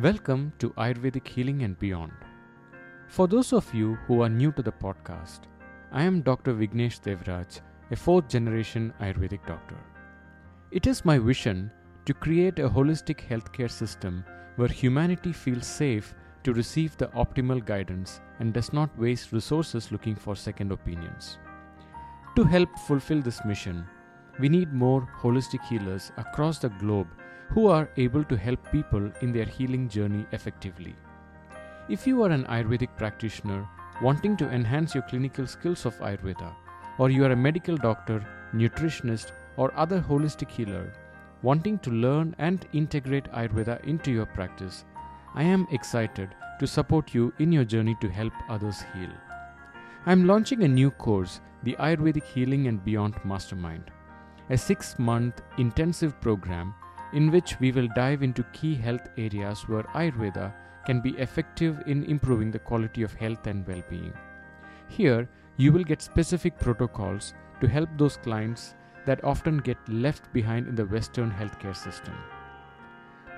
Welcome to Ayurvedic Healing and Beyond. For those of you who are new to the podcast, I am Dr. Vignesh Devraj, a fourth generation Ayurvedic doctor. It is my vision to create a holistic healthcare system where humanity feels safe to receive the optimal guidance and does not waste resources looking for second opinions. To help fulfill this mission, we need more holistic healers across the globe who are able to help people in their healing journey effectively. If you are an Ayurvedic practitioner wanting to enhance your clinical skills of Ayurveda, or you are a medical doctor, nutritionist, or other holistic healer wanting to learn and integrate Ayurveda into your practice, I am excited to support you in your journey to help others heal. I am launching a new course, the Ayurvedic Healing and Beyond Mastermind, a six month intensive program in which we will dive into key health areas where Ayurveda can be effective in improving the quality of health and well being. Here, you will get specific protocols to help those clients that often get left behind in the Western healthcare system.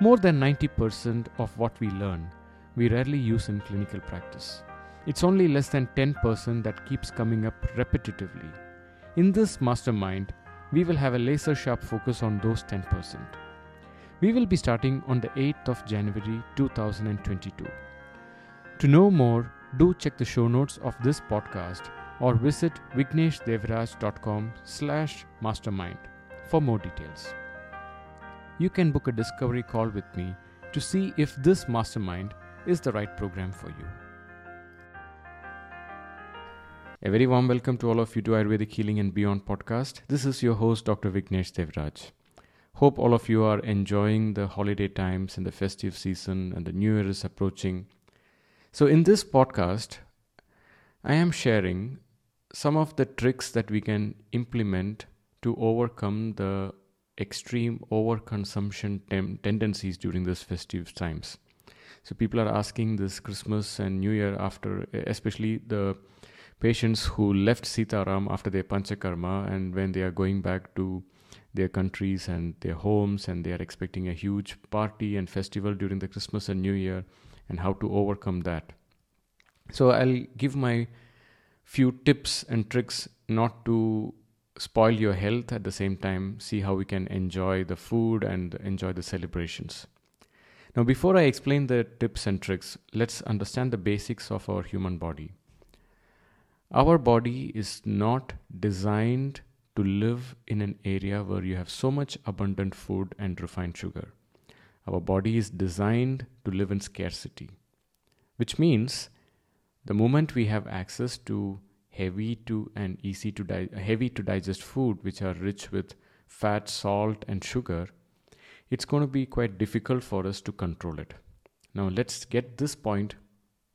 More than 90% of what we learn, we rarely use in clinical practice. It's only less than 10% that keeps coming up repetitively. In this mastermind, we will have a laser sharp focus on those 10%. We will be starting on the 8th of January 2022. To know more, do check the show notes of this podcast or visit vigneshdevraj.com slash mastermind for more details. You can book a discovery call with me to see if this mastermind is the right program for you. A very warm welcome to all of you to Ayurvedic Healing and Beyond podcast. This is your host, Dr. Vignesh Devraj. Hope all of you are enjoying the holiday times and the festive season and the new year is approaching. So, in this podcast, I am sharing some of the tricks that we can implement to overcome the extreme overconsumption tem- tendencies during this festive times. So, people are asking this Christmas and New Year after, especially the patients who left Sitaram after their Panchakarma and when they are going back to their countries and their homes and they are expecting a huge party and festival during the christmas and new year and how to overcome that. So i'll give my few tips and tricks not to spoil your health at the same time see how we can enjoy the food and enjoy the celebrations. Now before i explain the tips and tricks let's understand the basics of our human body. Our body is not designed to live in an area where you have so much abundant food and refined sugar. Our body is designed to live in scarcity, which means the moment we have access to heavy to and easy to di- heavy to digest food which are rich with fat, salt and sugar, it's going to be quite difficult for us to control it. Now let's get this point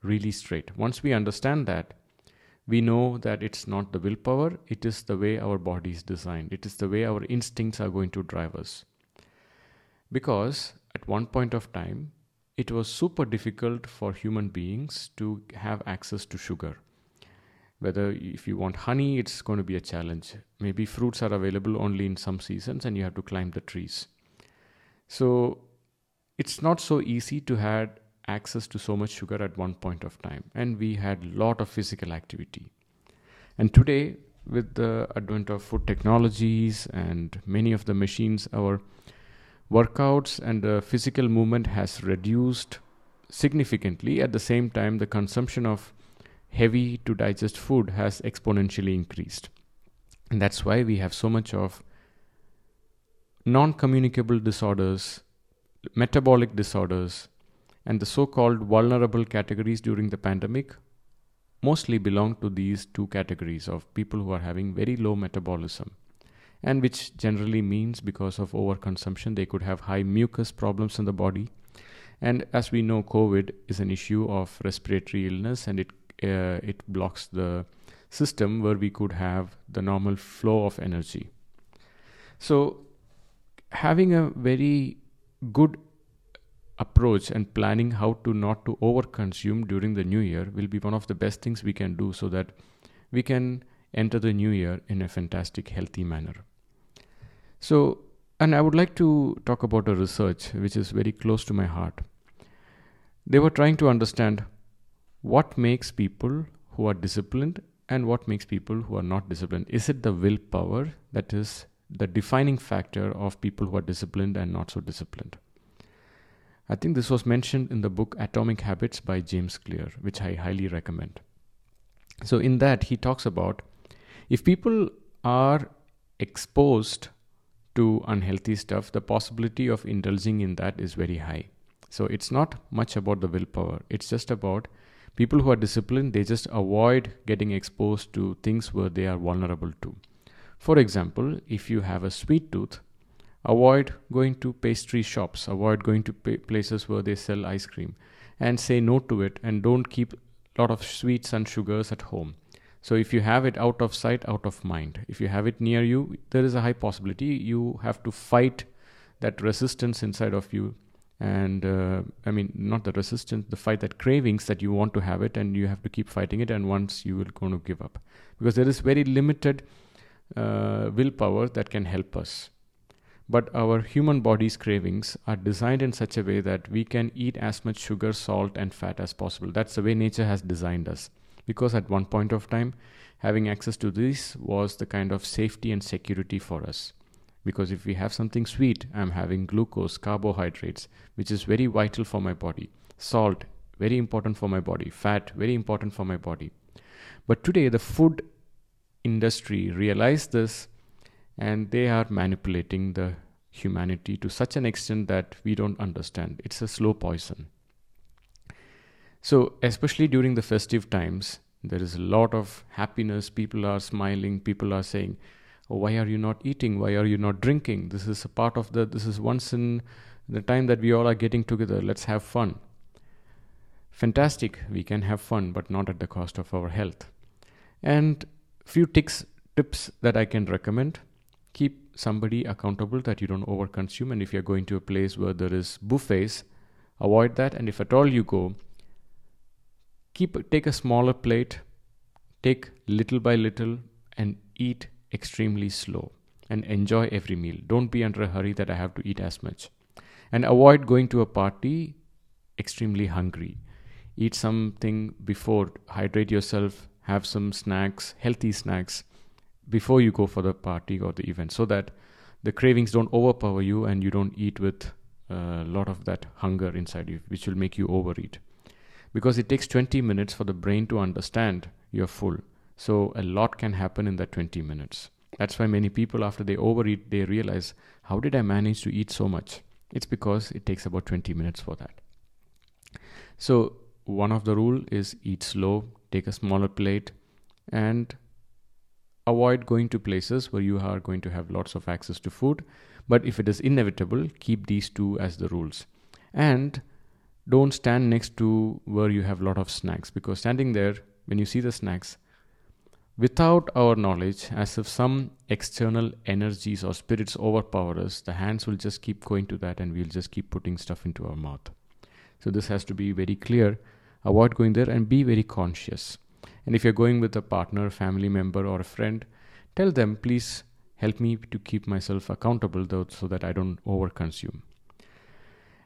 really straight. Once we understand that, we know that it's not the willpower, it is the way our body is designed, it is the way our instincts are going to drive us. Because at one point of time, it was super difficult for human beings to have access to sugar. Whether if you want honey, it's going to be a challenge. Maybe fruits are available only in some seasons and you have to climb the trees. So it's not so easy to have access to so much sugar at one point of time. And we had a lot of physical activity. And today with the advent of food technologies and many of the machines our workouts and the physical movement has reduced significantly. At the same time the consumption of heavy to digest food has exponentially increased. And that's why we have so much of non communicable disorders metabolic disorders and the so called vulnerable categories during the pandemic mostly belong to these two categories of people who are having very low metabolism and which generally means because of overconsumption they could have high mucus problems in the body. And as we know covid is an issue of respiratory illness and it uh, it blocks the system where we could have the normal flow of energy. So having a very good approach and planning how to not to overconsume during the new year will be one of the best things we can do so that we can enter the new year in a fantastic healthy manner so and i would like to talk about a research which is very close to my heart they were trying to understand what makes people who are disciplined and what makes people who are not disciplined. Is it the willpower that is the defining factor of people who are disciplined and not so disciplined? I think this was mentioned in the book Atomic Habits by James Clear, which I highly recommend. So, in that, he talks about if people are exposed to unhealthy stuff, the possibility of indulging in that is very high. So, it's not much about the willpower, it's just about people who are disciplined, they just avoid getting exposed to things where they are vulnerable to. For example, if you have a sweet tooth, avoid going to pastry shops, avoid going to places where they sell ice cream, and say no to it and don't keep a lot of sweets and sugars at home. So if you have it out of sight, out of mind, if you have it near you, there is a high possibility you have to fight that resistance inside of you. And uh, i mean not the resistance the fight that cravings that you want to have it and you have to keep fighting it and once you will going to give up. Because there is very limited uh, willpower that can help us but our human body's cravings are designed in such a way that we can eat as much sugar salt and fat as possible that's the way nature has designed us because at one point of time having access to this was the kind of safety and security for us because if we have something sweet, I'm having glucose, carbohydrates, which is very vital for my body. Salt, very important for my body. Fat, very important for my body. But today, the food industry realized this and they are manipulating the humanity to such an extent that we don't understand. It's a slow poison. So, especially during the festive times, there is a lot of happiness. People are smiling. People are saying, oh, why are you not eating why are you not drinking this is a part of the this is once in the time that we all are getting together let's have fun fantastic we can have fun but not at the cost of our health and few tips tips that i can recommend keep somebody accountable that you don't overconsume and if you're going to a place where there is buffets avoid that and if at all you go keep take a smaller plate take little by little and eat extremely slow and enjoy every meal. Don't be under a hurry that I have to eat as much. And avoid going to a party extremely hungry. Eat something before, hydrate yourself, have some snacks, healthy snacks before you go for the party or the event so that the cravings don't overpower you and you don't eat with a lot of that hunger inside you, which will make you overeat. Because it takes 20 minutes for the brain to understand you're full. So a lot can happen in that 20 minutes. That's why many people, after they overeat, they realize, how did I manage to eat so much? It's because it takes about 20 minutes for that. So one of the rule is eat slow, take a smaller plate, and avoid going to places where you are going to have lots of access to food. But if it is inevitable, keep these two as the rules. And don't stand next to where you have a lot of snacks because standing there, when you see the snacks, Without our knowledge, as if some external energies or spirits overpower us, the hands will just keep going to that and we'll just keep putting stuff into our mouth. So, this has to be very clear. Avoid going there and be very conscious. And if you're going with a partner, family member, or a friend, tell them, please help me to keep myself accountable though, so that I don't overconsume.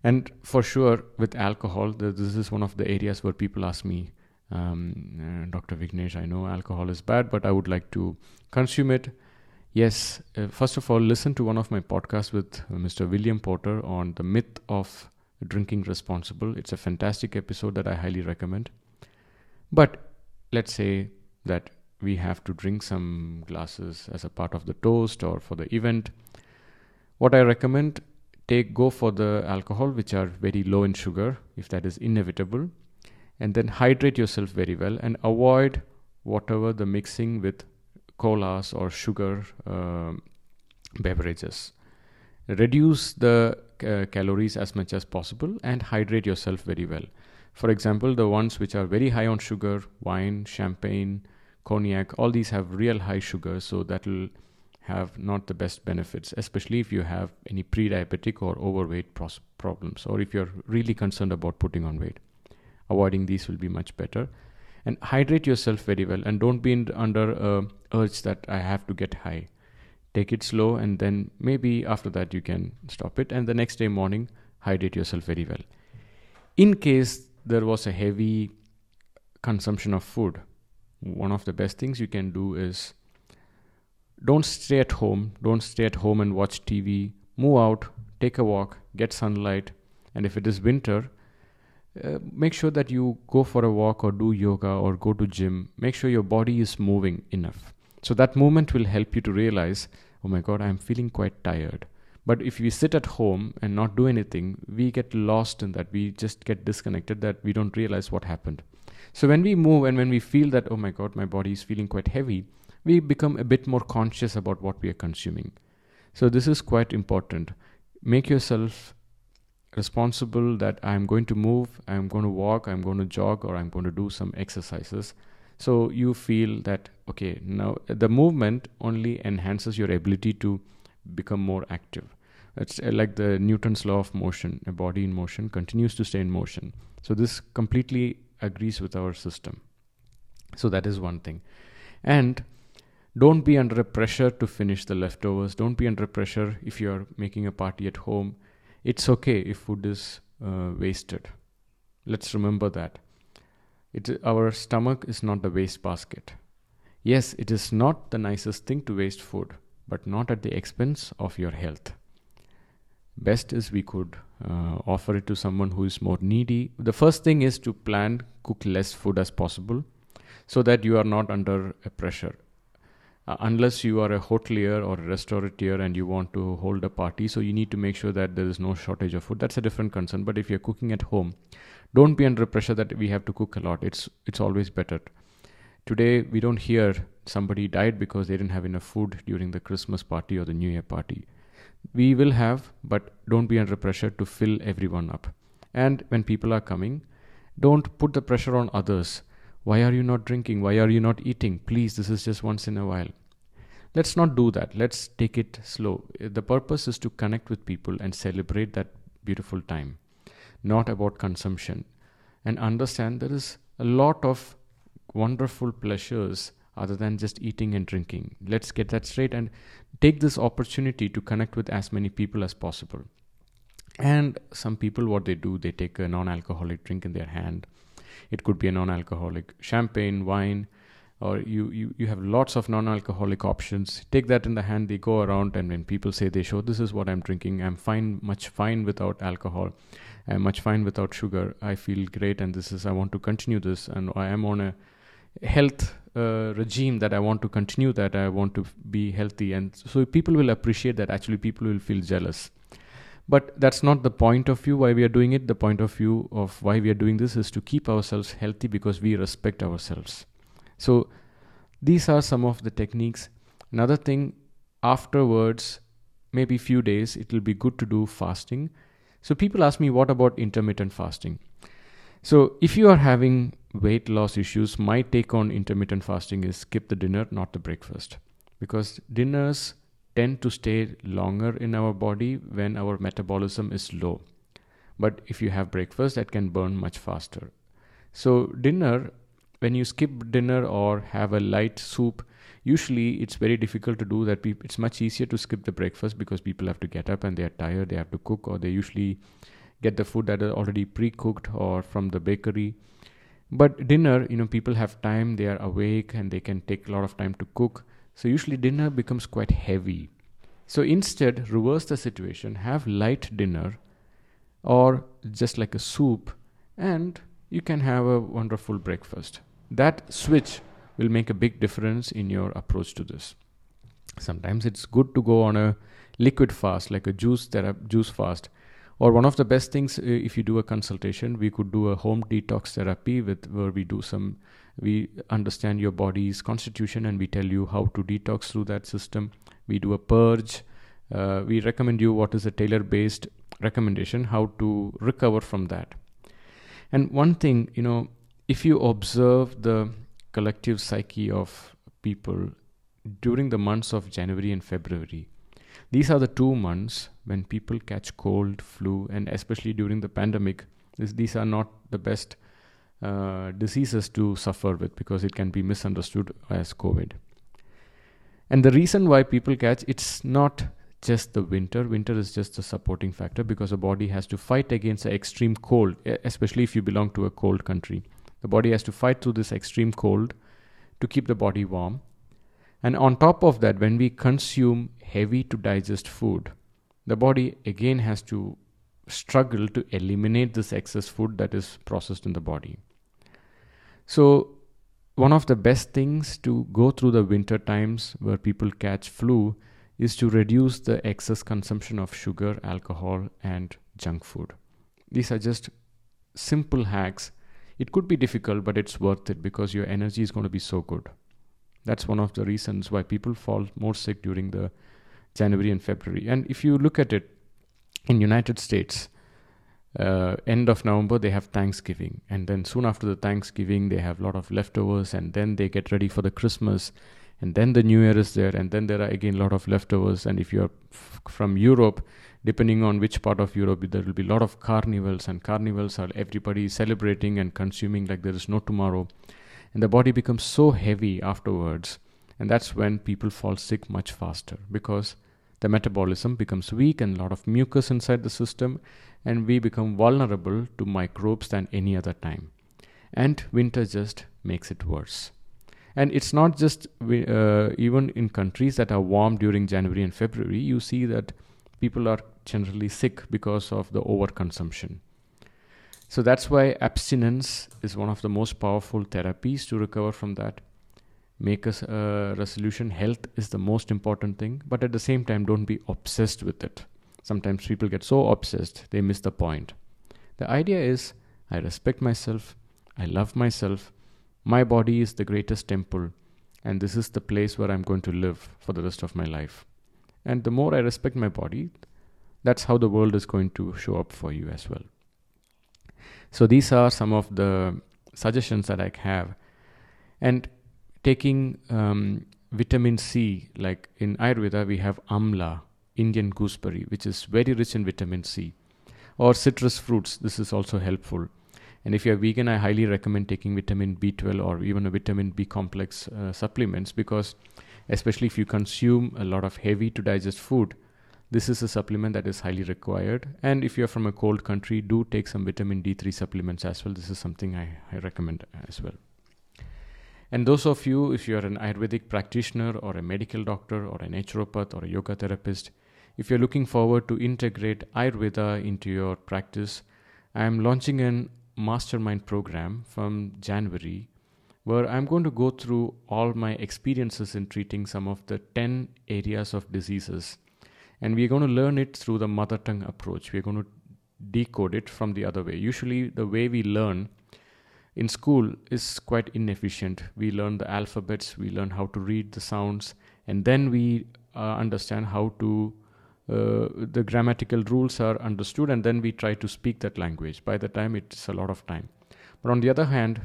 And for sure, with alcohol, this is one of the areas where people ask me, um, uh, Dr. Vignesh, I know alcohol is bad, but I would like to consume it. Yes, uh, first of all, listen to one of my podcasts with Mr. William Porter on the myth of drinking responsible. It's a fantastic episode that I highly recommend. But let's say that we have to drink some glasses as a part of the toast or for the event. What I recommend take go for the alcohol which are very low in sugar if that is inevitable and then hydrate yourself very well and avoid whatever the mixing with colas or sugar uh, beverages reduce the uh, calories as much as possible and hydrate yourself very well for example the ones which are very high on sugar wine champagne cognac all these have real high sugar so that will have not the best benefits especially if you have any pre-diabetic or overweight pros- problems or if you're really concerned about putting on weight. Avoiding these will be much better. And hydrate yourself very well and don't be in, under a urge that i have to get high. Take it slow and then maybe after that you can stop it and the next day morning hydrate yourself very well. In case there was a heavy consumption of food, one of the best things you can do is don't stay at home. Don't stay at home and watch TV. Move out, take a walk, get sunlight. And if it is winter, uh, make sure that you go for a walk or do yoga or go to gym. Make sure your body is moving enough. So that movement will help you to realize, oh my God, I'm feeling quite tired. But if we sit at home and not do anything, we get lost in that. We just get disconnected that we don't realize what happened. So when we move and when we feel that, oh my God, my body is feeling quite heavy, we become a bit more conscious about what we are consuming. So this is quite important. Make yourself responsible that I'm going to move, I'm going to walk, I'm going to jog, or I'm going to do some exercises. So you feel that, okay, now the movement only enhances your ability to become more active. It's uh, like the Newton's law of motion. A body in motion continues to stay in motion. So this completely agrees with our system. So that is one thing. And don't be under pressure to finish the leftovers. Don't be under pressure if you're making a party at home. It's okay if food is uh, wasted. Let's remember that. It, our stomach is not the waste basket. Yes, it is not the nicest thing to waste food, but not at the expense of your health. Best is we could uh, offer it to someone who is more needy. The first thing is to plan, cook less food as possible so that you are not under a pressure. Uh, unless you are a hotelier or a restaurateur and you want to hold a party, so you need to make sure that there is no shortage of food. That's a different concern. But if you're cooking at home, don't be under pressure that we have to cook a lot. It's it's always better. Today we don't hear somebody died because they didn't have enough food during the Christmas party or the New Year party we will have, but don't be under pressure to fill everyone up. And when people are coming, don't put the pressure on others. Why are you not drinking? Why are you not eating? Please, this is just once in a while. Let's not do that. Let's take it slow. The purpose is to connect with people and celebrate that beautiful time, not about consumption. And understand there is a lot of wonderful pleasures other than just eating and drinking. Let's get that straight and take this opportunity to connect with as many people as possible. And some people, what they do, they take a non alcoholic drink in their hand. It could be a non alcoholic champagne, wine, or you, you, you have lots of non alcoholic options. Take that in the hand, they go around, and when people say they show, this is what I'm drinking, I'm fine, much fine without alcohol, I'm much fine without sugar, I feel great, and this is, I want to continue this, and I am on a health uh, regime that I want to continue that I want to be healthy. And so people will appreciate that. Actually people will feel jealous. But that's not the point of view why we are doing it. The point of view of why we are doing this is to keep ourselves healthy because we respect ourselves. So these are some of the techniques. Another thing afterwards maybe few days it will be good to do fasting. So people ask me what about intermittent fasting? So if you are having weight loss issues, my take on intermittent fasting is skip the dinner, not the breakfast. Because dinners tend to stay longer in our body when our metabolism is low. But if you have breakfast, that can burn much faster. So, dinner, when you skip dinner or have a light soup, usually it's very difficult to do that. It's much easier to skip the breakfast because people have to get up and they are tired, they have to cook, or they usually get the food that is already pre cooked or from the bakery but dinner, you know, people have time, they are awake and they can take a lot of time to cook. So usually dinner becomes quite heavy. So instead, reverse the situation, have light dinner or just like a soup, and you can have a wonderful breakfast. That switch will make a big difference in your approach to this. Sometimes it's good to go on a liquid fast, like a juice therapy, juice fast, or one of the best things if you do a consultation we could do a home detox therapy with where we do some we understand your body's constitution and we tell you how to detox through that system. We do a purge. Uh, we recommend you what is a tailor based recommendation how to recover from that. And one thing you know if you observe the collective psyche of people during the months of january and february these are the two months when people catch cold, flu, and especially during the pandemic. This, these are not the best uh, diseases to suffer with because it can be misunderstood as COVID. And the reason why people catch it's not just the winter. Winter is just a supporting factor because the body has to fight against the extreme cold, especially if you belong to a cold country. The body has to fight through this extreme cold to keep the body warm. And on top of that, when we consume heavy to digest food, the body again has to struggle to eliminate this excess food that is processed in the body. So, one of the best things to go through the winter times where people catch flu is to reduce the excess consumption of sugar, alcohol, and junk food. These are just simple hacks. It could be difficult, but it's worth it because your energy is going to be so good. That's one of the reasons why people fall more sick during the January and February. And if you look at it in United States, uh, end of November they have Thanksgiving, and then soon after the Thanksgiving they have a lot of leftovers, and then they get ready for the Christmas, and then the New Year is there, and then there are again a lot of leftovers. And if you're f- from Europe, depending on which part of Europe, there will be a lot of carnivals, and carnivals are everybody celebrating and consuming like there is no tomorrow, and the body becomes so heavy afterwards, and that's when people fall sick much faster. Because the metabolism becomes weak and a lot of mucus inside the system and we become vulnerable to microbes than any other time. And winter just makes it worse. And it's not just uh, even in countries that are warm during january and february you see that people are generally sick because of the overconsumption. So that's why abstinence is one of the most powerful therapies to recover from that make a uh, resolution. Health is the most important thing but at the same time don't be obsessed with it. Sometimes people get so obsessed they miss the point. The idea is i respect myself i love myself my body is the greatest temple and this is the place where i'm going to live for the rest of my life. And the more i respect my body that's how the world is going to show up for you as well. So these are some of the suggestions that i have. And taking um, vitamin C, like in Ayurveda, we have amla, Indian gooseberry, which is very rich in vitamin C, or citrus fruits. This is also helpful. And if you're vegan, I highly recommend taking vitamin B12 or even a vitamin B complex uh, supplements because, especially if you consume a lot of heavy to digest food, this is a supplement that is highly required. And if you're from a cold country, do take some vitamin D3 supplements as well. This is something I, I recommend as well. And those of you, if you're an Ayurvedic practitioner or a medical doctor or a naturopath or a yoga therapist, if you're looking forward to integrate Ayurveda into your practice, I am launching an mastermind program from January where I'm going to go through all my experiences in treating some of the 10 areas of diseases. And we're going to learn it through the mother tongue approach. We're going to decode it from the other way. Usually, the way we learn in school is quite inefficient. We learn the alphabets, we learn how to read the sounds, and then we uh, understand how to. Uh, the grammatical rules are understood, and then we try to speak that language. By the time, it's a lot of time. But on the other hand,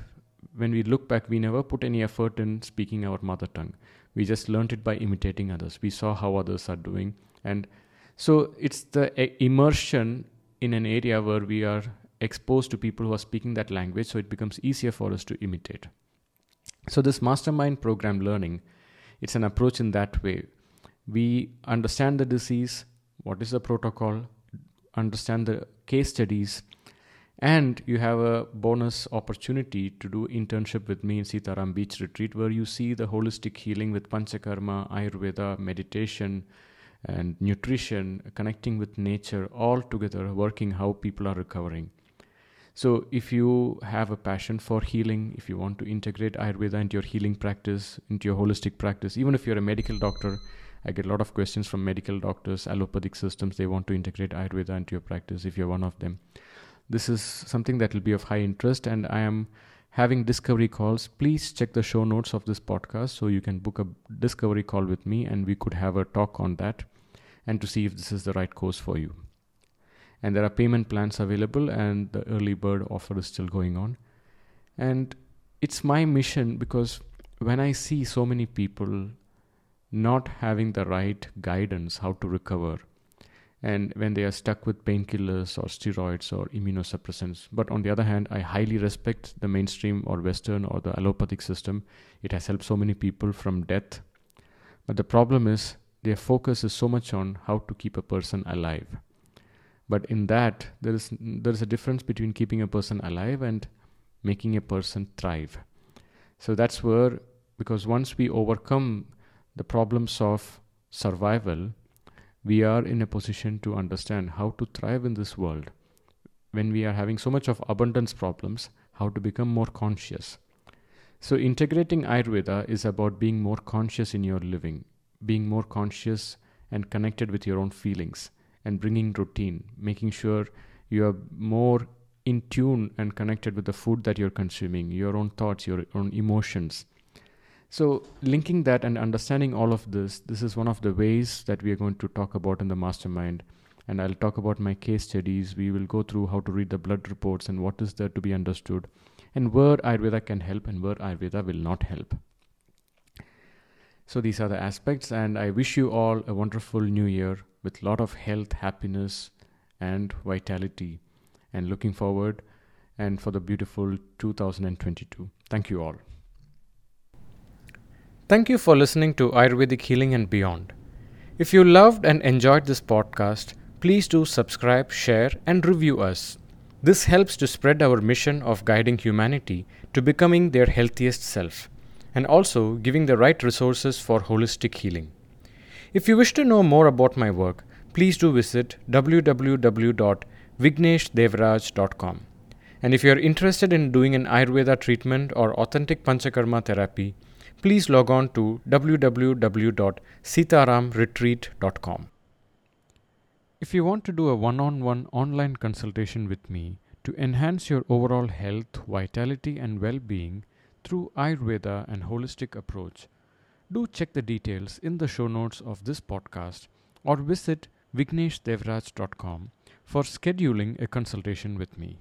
when we look back, we never put any effort in speaking our mother tongue. We just learned it by imitating others. We saw how others are doing, and so it's the immersion in an area where we are exposed to people who are speaking that language, so it becomes easier for us to imitate. So, this mastermind program learning, it's an approach in that way. We understand the disease, what is the protocol, understand the case studies, and you have a bonus opportunity to do internship with me in Sitaram Beach Retreat, where you see the holistic healing with Panchakarma, Ayurveda, meditation, and nutrition, connecting with nature, all together, working how people are recovering. So, if you have a passion for healing, if you want to integrate Ayurveda into your healing practice, into your holistic practice, even if you're a medical doctor, I get a lot of questions from medical doctors, allopathic systems, they want to integrate Ayurveda into your practice if you're one of them. This is something that will be of high interest, and I am having discovery calls. Please check the show notes of this podcast so you can book a discovery call with me and we could have a talk on that and to see if this is the right course for you and there are payment plans available and the early bird offer is still going on. And it's my mission because when i see so many people not having the right guidance how to recover and when they are stuck with painkillers or steroids or immunosuppressants but on the other hand i highly respect the mainstream or western or the allopathic system. It has helped so many people from death. But the problem is their focus is so much on how to keep a person alive. But in that, there is there is a difference between keeping a person alive and making a person thrive. So that's where, because once we overcome the problems of survival, we are in a position to understand how to thrive in this world. When we are having so much of abundance problems, how to become more conscious. So, integrating Ayurveda is about being more conscious in your living, being more conscious and connected with your own feelings, and bringing routine, making sure you are more in tune and connected with the food that you're consuming, your own thoughts, your own emotions. So, linking that and understanding all of this, this is one of the ways that we are going to talk about in the mastermind. And I'll talk about my case studies. We will go through how to read the blood reports and what is there to be understood, and where Ayurveda can help and where Ayurveda will not help. So, these are the aspects, and I wish you all a wonderful new year with lot of health, happiness, and vitality and looking forward and for the beautiful 2022. Thank you all. Thank you for listening to Ayurvedic Healing and Beyond. If you loved and enjoyed this podcast, please do subscribe, share, and review us. This helps to spread our mission of guiding humanity to becoming their healthiest self and also giving the right resources for holistic healing. If you wish to know more about my work, please do visit www vigneshdevraj.com. And if you're interested in doing an Ayurveda treatment or authentic Panchakarma therapy, please log on to www.sitaramretreat.com. If you want to do a one on one online consultation with me to enhance your overall health, vitality, and well being through Ayurveda and holistic approach, do check the details in the show notes of this podcast or visit vigneshdevraj.com for scheduling a consultation with me.